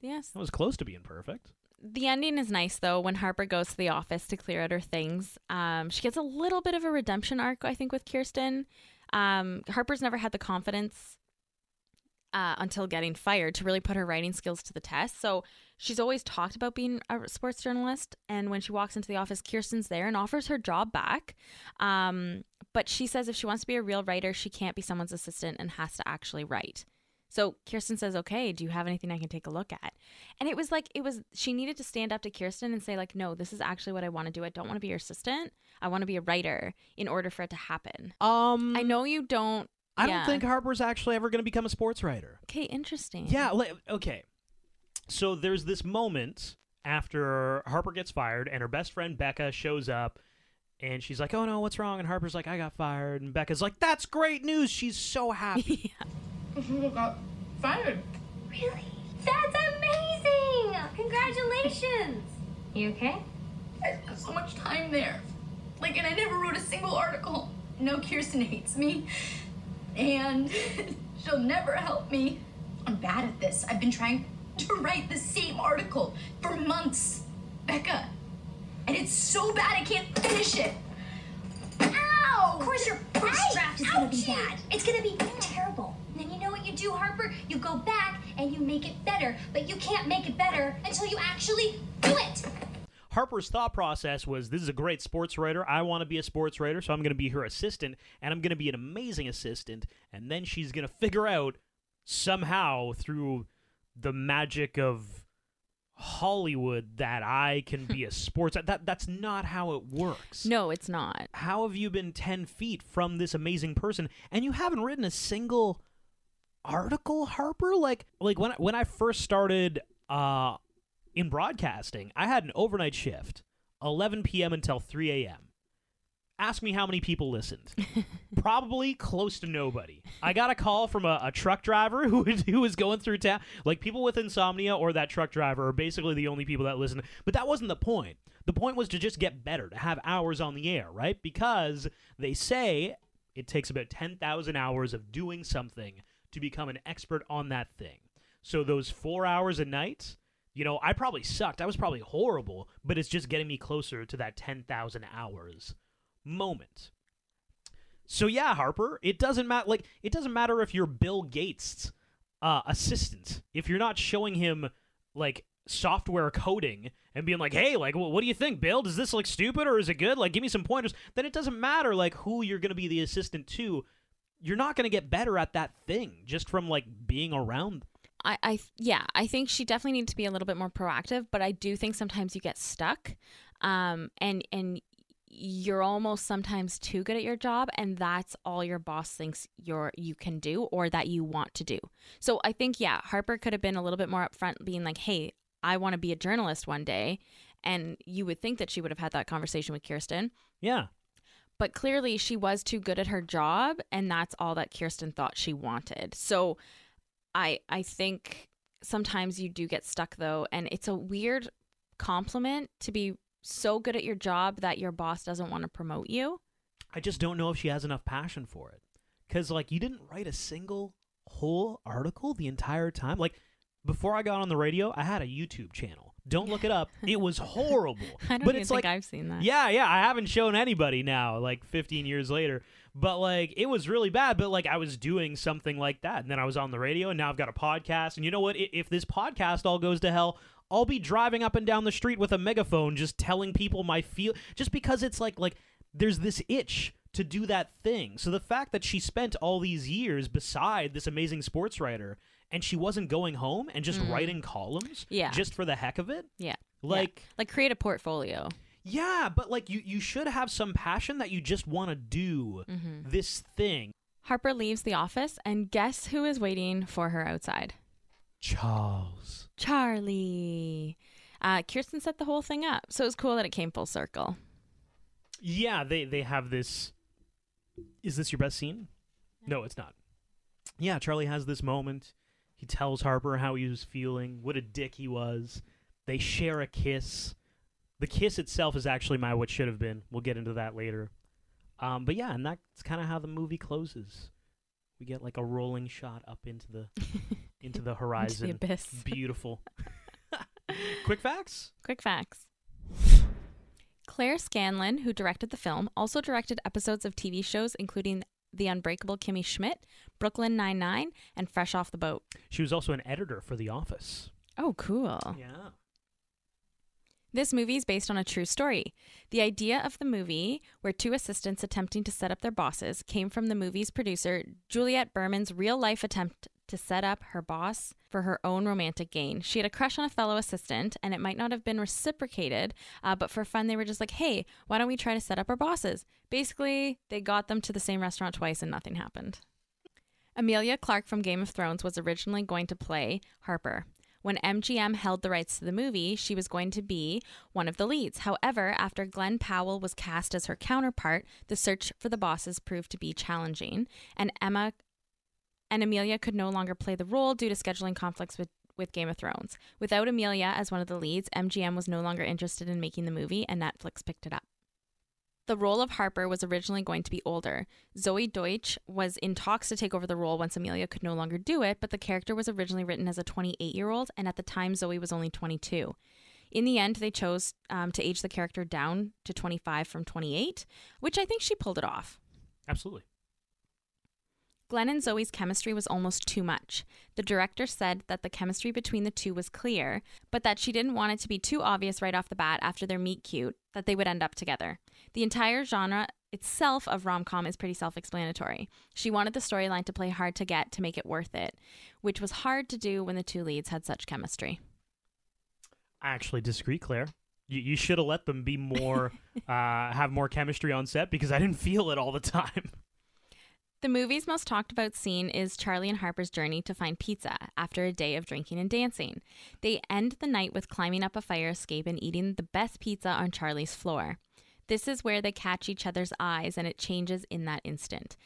Yes. I was close to being perfect. The ending is nice though when Harper goes to the office to clear out her things. Um, she gets a little bit of a redemption arc, I think, with Kirsten. Um, Harper's never had the confidence uh, until getting fired to really put her writing skills to the test. So she's always talked about being a sports journalist. And when she walks into the office, Kirsten's there and offers her job back. Um, but she says if she wants to be a real writer, she can't be someone's assistant and has to actually write. So Kirsten says, "Okay, do you have anything I can take a look at?" And it was like it was she needed to stand up to Kirsten and say like, "No, this is actually what I want to do. I don't want to be your assistant. I want to be a writer in order for it to happen." Um, I know you don't I yeah. don't think Harper's actually ever going to become a sports writer. Okay, interesting. Yeah. li- Okay. So there's this moment after Harper gets fired, and her best friend Becca shows up, and she's like, "Oh no, what's wrong?" And Harper's like, "I got fired," and Becca's like, "That's great news." She's so happy. [laughs] yeah. got fired. Really? That's amazing! Congratulations! You okay? I spent so much time there. Like, and I never wrote a single article. No, Kirsten hates me. And [laughs] she'll never help me. I'm bad at this. I've been trying to write the same article for months. Becca. And it's so bad I can't finish it. Ow! Of course, your first draft is gonna be bad. It's gonna be terrible. And then you know what you do, Harper? You go back and you make it better. But you can't make it better until you actually do it. Harper's thought process was this is a great sports writer. I want to be a sports writer, so I'm going to be her assistant, and I'm going to be an amazing assistant. And then she's going to figure out somehow through the magic of Hollywood that I can be a [laughs] sports. That that's not how it works. No, it's not. How have you been ten feet from this amazing person, and you haven't written a single article, Harper? Like like when I- when I first started uh in broadcasting, I had an overnight shift, 11 p.m. until 3 a.m. Ask me how many people listened. [laughs] Probably close to nobody. I got a call from a, a truck driver [laughs] who was, who was going through town. Like people with insomnia or that truck driver are basically the only people that listen. But that wasn't the point. The point was to just get better, to have hours on the air, right? Because they say it takes about 10,000 hours of doing something to become an expert on that thing. So those four hours a night, you know, I probably sucked. I was probably horrible, but it's just getting me closer to that 10,000 hours moment. So yeah, Harper, it doesn't matter. Like it doesn't matter if you're Bill Gates' uh, assistant. If you're not showing him like software coding and being like, "Hey, like, wh- what do you think, Bill? Does this look stupid or is it good? Like, give me some pointers." Then it doesn't matter like who you're going to be the assistant to. You're not going to get better at that thing just from like being around. I, I yeah, I think she definitely needs to be a little bit more proactive, but I do think sometimes you get stuck, um, and and you're almost sometimes too good at your job, and that's all your boss thinks you're you can do or that you want to do. So I think yeah, Harper could have been a little bit more upfront, being like, hey, I want to be a journalist one day, and you would think that she would have had that conversation with Kirsten. Yeah. But clearly, she was too good at her job, and that's all that Kirsten thought she wanted. So, I I think sometimes you do get stuck though, and it's a weird compliment to be so good at your job that your boss doesn't want to promote you. I just don't know if she has enough passion for it. Cause like you didn't write a single whole article the entire time. Like before I got on the radio, I had a YouTube channel. Don't look it up. It was [laughs] horrible. I don't but even it's think like I've seen that. Yeah, yeah. I haven't shown anybody now, like 15 years later. But like it was really bad, but like I was doing something like that, and then I was on the radio, and now I've got a podcast. And you know what? If this podcast all goes to hell, I'll be driving up and down the street with a megaphone, just telling people my feel, just because it's like like there's this itch to do that thing. So the fact that she spent all these years beside this amazing sports writer, and she wasn't going home and just mm-hmm. writing columns, Yeah. just for the heck of it, Yeah. Yeah. like. like create a portfolio. Yeah, but like you, you should have some passion that you just want to do Mm-hmm. this thing. Harper leaves the office, and guess who is waiting for her outside? Charles. Charlie. Uh, Kirsten set the whole thing up, so it was cool that it came full circle. Yeah, they they have this. Is this your best scene? No, it's not. Yeah, Charlie has this moment. He tells Harper how he was feeling, what a dick he was. They share a kiss. The kiss itself is actually my what should have been. We'll get into that later. Um, but yeah, and that's kind of how the movie closes. We get like a rolling shot up into the [laughs] into the horizon. the abyss. Beautiful. [laughs] Quick facts. Quick facts. Claire Scanlon, who directed the film, also directed episodes of TV shows including The Unbreakable Kimmy Schmidt, Brooklyn Nine-Nine, and Fresh Off the Boat. She was also an editor for The Office. Oh, cool. Yeah. This movie is based on a true story. The idea of the movie, where two assistants attempting to set up their bosses, came from the movie's producer, Juliette Berman's real life attempt to set up her boss for her own romantic gain. She had a crush on a fellow assistant, and it might not have been reciprocated, uh, but for fun, they were just like, hey, why don't we try to set up our bosses? Basically, they got them to the same restaurant twice, and nothing happened. Emilia Clarke from Game of Thrones was originally going to play Harper. When MGM held the rights to the movie, she was going to be one of the leads. However, after Glen Powell was cast as her counterpart, the search for the bosses proved to be challenging, and Emma and Emilia could no longer play the role due to scheduling conflicts with with Game of Thrones. Without Emilia as one of the leads, MGM was no longer interested in making the movie and Netflix picked it up. The role of Harper was originally going to be older. Zoey Deutch was in talks to take over the role once Emilia could no longer do it, but the character was originally written as a 28 year old, and at the time, Zoey was only 22. In the end, they chose um, to age the character down to 25 from 28, which I think she pulled it off. Absolutely. Glen and Zoey's chemistry was almost too much. The director said that the chemistry between the two was clear, but that she didn't want it to be too obvious right off the bat after their meet cute that they would end up together. The entire genre itself of rom com is pretty self explanatory. She wanted the storyline to play hard to get to make it worth it, which was hard to do when the two leads had such chemistry. I actually disagree, Claire. You, you should have let them be more, [laughs] uh, have more chemistry on set because I didn't feel it all the time. The movie's most talked about scene is Charlie and Harper's journey to find pizza after a day of drinking and dancing. They end the night with climbing up a fire escape and eating the best pizza on Charlie's floor. This is where they catch each other's eyes and it changes in that instant.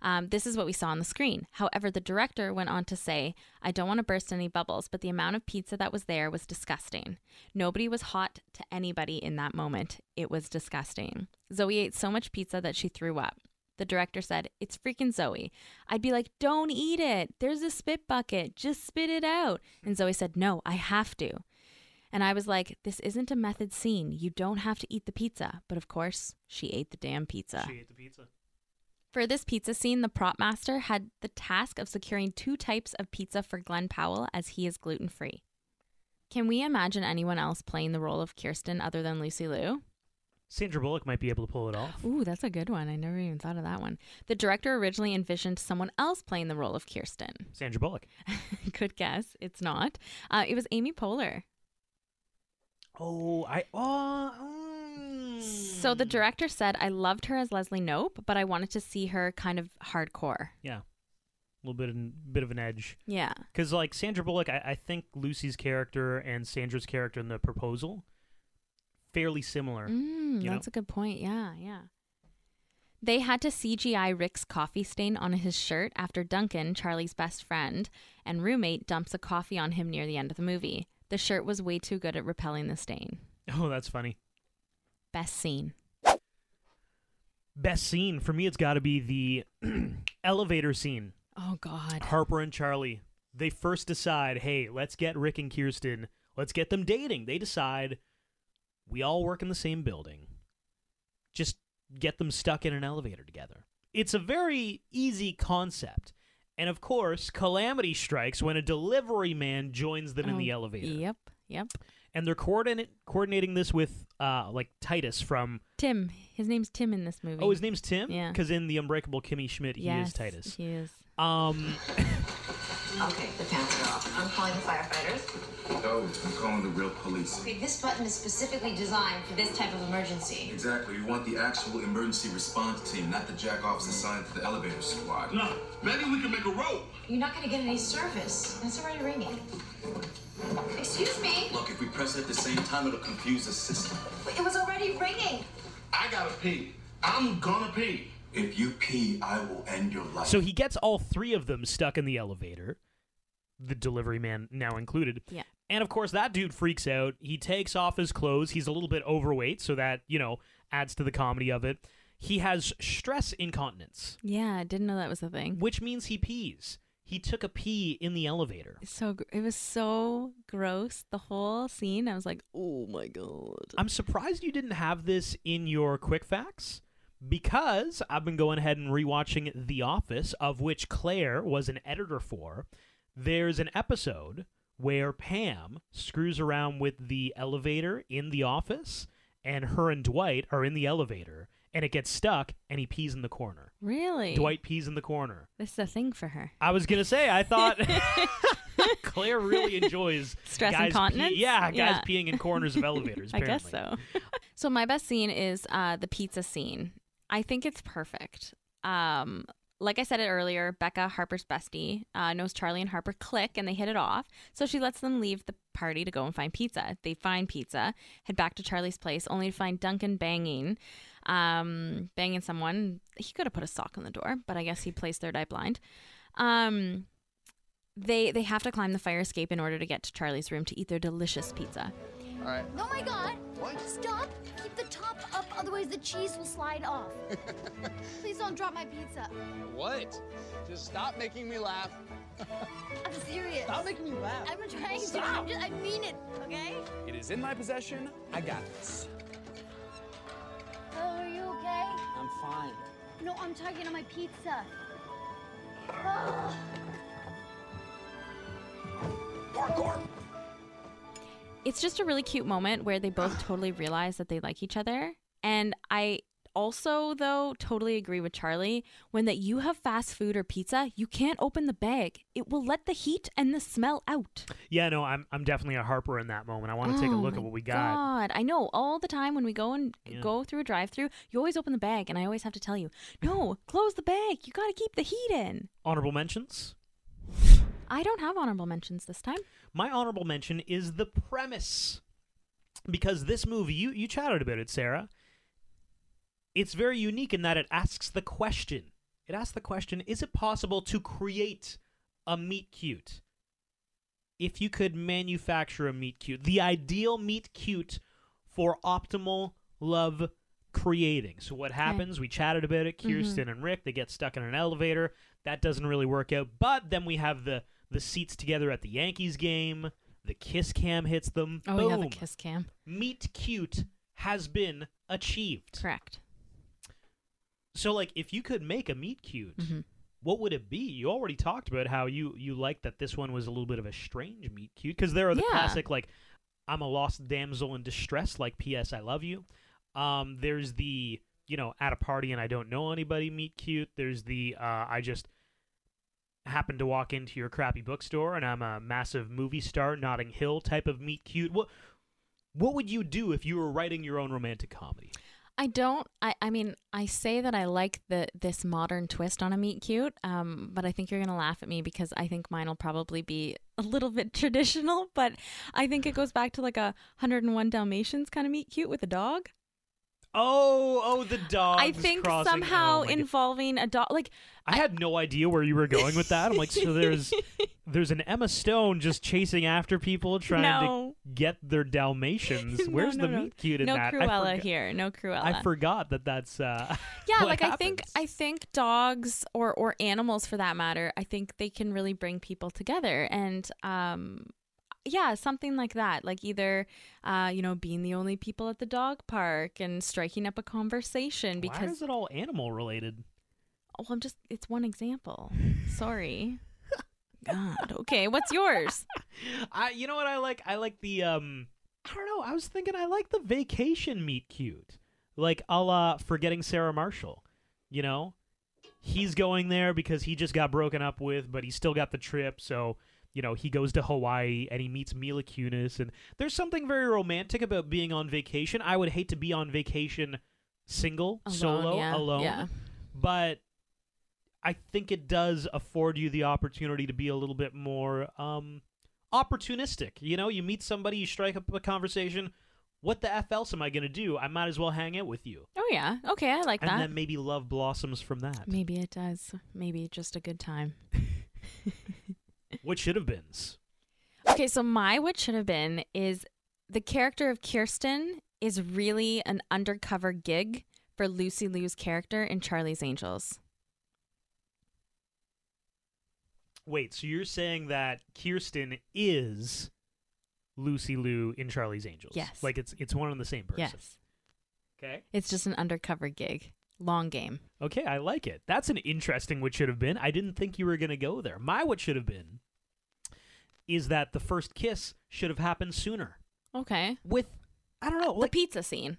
Um, this is what we saw on the screen. However, the director went on to say, I don't want to burst any bubbles, but the amount of pizza that was there was disgusting. Nobody was hot to anybody in that moment. It was disgusting. Zoey ate so much pizza that she threw up. The director said, It's freaking Zoey. I'd be like, Don't eat it. There's a spit bucket. Just spit it out. And Zoey said, No, I have to. And I was like, This isn't a method scene. You don't have to eat the pizza. But of course, she ate the damn pizza. She ate the pizza. For this pizza scene, the prop master had the task of securing two types of pizza for Glen Powell as he is gluten free. Can we imagine anyone else playing the role of Kirsten other than Lucy Liu? Sandra Bullock might be able to pull it off. Ooh, that's a good one. I never even thought of that one. The director originally envisioned someone else playing the role of Kirsten. [laughs] Sandra Bullock. good guess. It's not. Uh, it was Amy Poehler. Oh, I. Oh. So the director said, I loved her as Leslie Knope, but I wanted to see her kind of hardcore. Yeah. A little bit, in, bit of an edge. Yeah. Because, like, Sandra Bullock, I, I think Lucy's character and Sandra's character in the proposal, fairly similar. Mm, that's know? a good point. Yeah, yeah. They had to CGI Rick's coffee stain on his shirt after Duncan, Charlie's best friend and roommate, dumps a coffee on him near the end of the movie. The shirt was way too good at repelling the stain. Oh, that's funny. Best scene. Best scene for me, it's got to be the [clears throat] elevator scene. Oh, God. Harper and Charlie. They first decide, hey, let's get Rick and Kirsten. Let's get them dating. They decide we all work in the same building. Just get them stuck in an elevator together. it's a very easy concept. And of course, calamity strikes when a delivery man joins them in Oh, the elevator. Yep. Yep. And they're coordinate, coordinating this with uh, like Titus from. Tim. His name's Tim in this movie. Oh, his name's Tim. Yeah. Because in the Unbreakable Kimmy Schmidt, he yes, is Titus. He is. Um, [laughs] Okay, the pants are off. I'm calling the firefighters. No, I'm calling the real police. Okay, this button is specifically designed for this type of emergency. Exactly. We want the actual emergency response team, not the jack offs assigned to the elevator squad. No, maybe we can make a rope. You're not gonna get any service. It's already ringing. Excuse me? Look, if we press it at the same time, it'll confuse the system. It was already ringing. I gotta pee. I'm gonna pee. If you pee, I will end your life. so he gets all three of them stuck in the elevator, the delivery man now included. Yeah. And of course, that dude freaks out. He takes off his clothes. He's a little bit overweight, so that, you know, adds to the comedy of it. He has stress incontinence, Yeah, I didn't know that was a thing. which means he pees. He took a pee in the elevator. So gr- it was so gross. The whole scene. I was like, oh my god. I'm surprised you didn't have this in your quick facts because I've been going ahead and rewatching The Office, of which Claire was an editor for. There's an episode where Pam screws around with the elevator in the office, and her and Dwight are in the elevator, and it gets stuck, and he pees in the corner. Really? Dwight pees in the corner. This is a thing for her. I was gonna say, I thought [laughs] [laughs] Claire really enjoys Stress guys incontinence? Pee- yeah, guys Yeah. peeing in corners of elevators. [laughs] I guess so. so my best scene is uh, the pizza scene. I think it's perfect. Um, like I said it earlier, Becca, Harper's bestie, uh, knows Charlie and Harper click and they hit it off. So she lets them leave the party to go and find pizza. They find pizza, head back to Charlie's place, only to find Duncan banging, um, banging someone. He could have put a sock on the door, but I guess he plays third eye blind. Um, they they have to climb the fire escape in order to get to Charlie's room to eat their delicious pizza. All right. Oh my god! What? Stop! Keep the top up, otherwise the cheese will slide off. [laughs] Please don't drop my pizza. What? Just stop making me laugh. [laughs] I'm serious. Stop making me laugh. I'm trying to. Stop. I'm just, I mean it, okay? It is in my possession. I got this. Oh, are you okay? I'm fine. No, I'm tugging on my pizza. Oh. Parkour. It's just a really cute moment where they both [sighs] totally realize that they like each other. And I also, though, totally agree with Charlie when that you have fast food or pizza, you can't open the bag. It will let the heat and the smell out. Yeah, no, I'm I'm definitely a Harper in that moment. I want to take a Oh look at what we got. God, I know all the time when we go and Yeah. go through a drive-through, you always open the bag, and I always have to tell you, no, close the bag. You got to keep the heat in. Honorable mentions. [laughs] I don't have honorable mentions this time. My honorable mention is the premise, because this movie you you chatted about it, Sarah. It's very unique in that it asks the question. It asks the question: Is it possible to create a meet cute? If you could manufacture a meet cute, the ideal meet cute for optimal love creating. So what happens? We chatted about it. Mm-hmm. Kirsten and Rick they get stuck in an elevator. That doesn't really work out. But then we have the the seats together at the Yankees game. The kiss cam hits them. Oh, Boom. yeah, the kiss cam. Meet cute has been achieved. Correct. So like if you could make a meet cute, Mhm. what would it be? You already talked about how you you liked that this one was a little bit of a strange meet cute because there are the Yeah. classic like I'm a lost damsel in distress like PS I love you. Um there's the you know at a party and I don't know anybody meet cute. There's the uh I just happened to walk into your crappy bookstore and I'm a massive movie star Notting Hill type of meet cute. What what would you do if you were writing your own romantic comedy? I don't. I, I mean, I say that I like the this modern twist on a meet cute, um, but I think you're gonna laugh at me because I think mine will probably be a little bit [laughs] traditional. But I think it goes back to like a 101 Dalmatians kind of meet cute with a dog. Oh, oh, the dog. I think somehow involving a dog, like I had no idea where you were going with that. I'm like, so there's [laughs] there's an Emma Stone just chasing after people trying No. to get their Dalmatians. [laughs] Where's no, the no. meet cute in no that? I Cruella here, no Cruella. I forgot that that's uh [laughs] yeah like i think i think dogs or or animals for that matter i think they can really bring people together and um yeah something like that like either uh you know being the only people at the dog park and striking up a conversation Why because is it all animal related? Oh, I'm just. It's one example. [laughs] Sorry. God. Okay. What's yours? [laughs] I you know what I like? I like the um I don't know, I was thinking I like the vacation meet cute. Like a la forgetting Sarah Marshall. You know? He's going there because he just got broken up with, but he still got the trip, so you know, he goes to Hawaii and he meets Mila Kunis and there's something very romantic about being on vacation. I would hate to be on vacation single, Alone, solo, yeah, alone. yeah. But I think it does afford you the opportunity to be a little bit more um, opportunistic. You know, you meet somebody, you strike up a conversation. What the f else am I gonna do? I might as well hang out with you, Oh yeah. Okay, I like and that. And then maybe love blossoms from that. Maybe it does. Maybe just a good time. [laughs] What should have been? Okay, so my what should have been is the character of Kirsten is really an undercover gig for Lucy Liu's character in Charlie's Angels. Wait, so you're saying that Kirsten is Lucy Liu in Charlie's Angels? Yes. Like it's it's one and the same person. Yes. Okay. It's just an undercover gig. Long game. Okay, I like it. That's an interesting what should have been. I didn't think you were going to go there. My what should have been is that the first kiss should have happened sooner. Okay. With I don't know, The like pizza scene.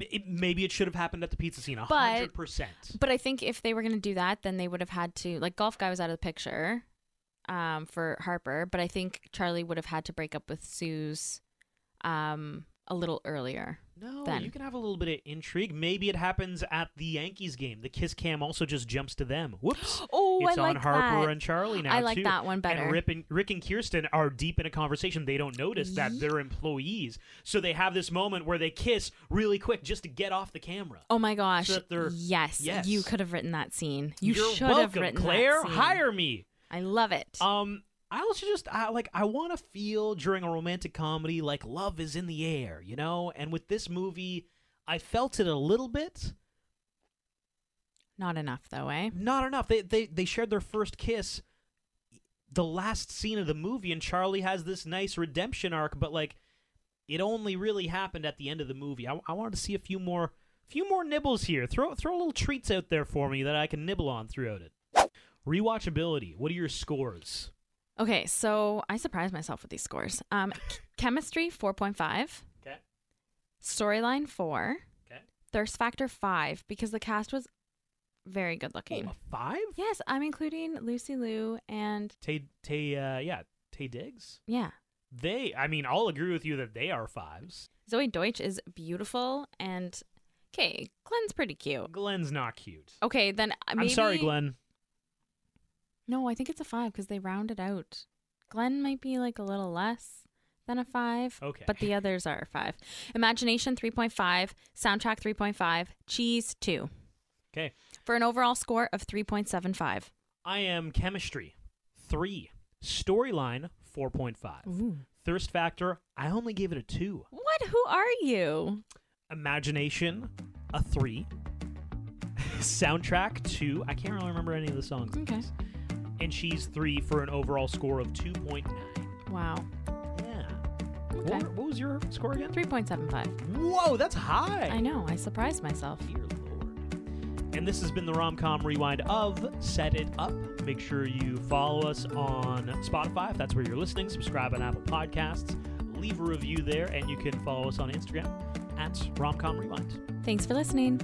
it, maybe it should have happened at the pizza scene. But- hundred percent. But I think if they were going to do that, then they would have had to like golf guy was out of the picture um for Harper, but I think Charlie would have had to break up with Sue's um a little earlier. No, then. you can have a little bit of intrigue. Maybe it happens at the Yankees game. The kiss cam also just jumps to them. Whoops. [gasps] Oh, it's I on like Harper that. and Charlie now. I like too. that one better. And Rick and, Rick and Kirsten are deep in a conversation. They don't notice that they're employees, so they have this moment where they kiss really quick just to get off the camera. Oh my gosh. So yes, Yes. You could have written that scene. You You're should welcome, have written Claire. that scene. Hire me. I love it. Um, I also just I, like I want to feel during a romantic comedy like love is in the air, you know. And with this movie, I felt it a little bit. Not enough though, eh? Not enough. They they they shared their first kiss. The last scene of the movie, and Charlie has this nice redemption arc, but like, it only really happened at the end of the movie. I, I wanted to see a few more, few more nibbles here. Throw throw little treats out there for me that I can nibble on throughout it. Rewatchability. What are your scores? Okay, so I surprised myself with these scores. Um, [laughs] chemistry four point five, Okay. storyline four, Okay. thirst factor five because the cast was very good looking. Oh, a five? Yes, I'm including Lucy Liu and Taye Taye uh yeah, Taye Diggs. yeah, They I mean, I'll agree with you that they are fives. Zoey Deutch is beautiful and okay, Glen's pretty cute. Glen's not cute. Okay, then uh, maybe, I'm sorry, Glen. No, I think it's a five because they round it out. Glen might be like a little less than a five. Okay. But the others are five. Imagination 3.5, soundtrack 3.5, cheese 2. Okay. For an overall score of 3.75. I am chemistry. Three. Storyline four point five. Thirst factor, I only gave it a two. What? Who are you? Imagination, a three. [laughs] Soundtrack, two. I can't really remember any of the songs. Okay. And she's three for an overall score of two point nine. Wow. Yeah. Okay. What, what was your score again? 3.75. Whoa, that's high. I know. I surprised myself. Dear Lord. And this has been the Rom Com Rewind of Set It Up. Make sure you follow us on Spotify if that's where you're listening. Subscribe on Apple Podcasts. Leave a review there, and you can follow us on Instagram at Rom Com Rewind. Thanks for listening.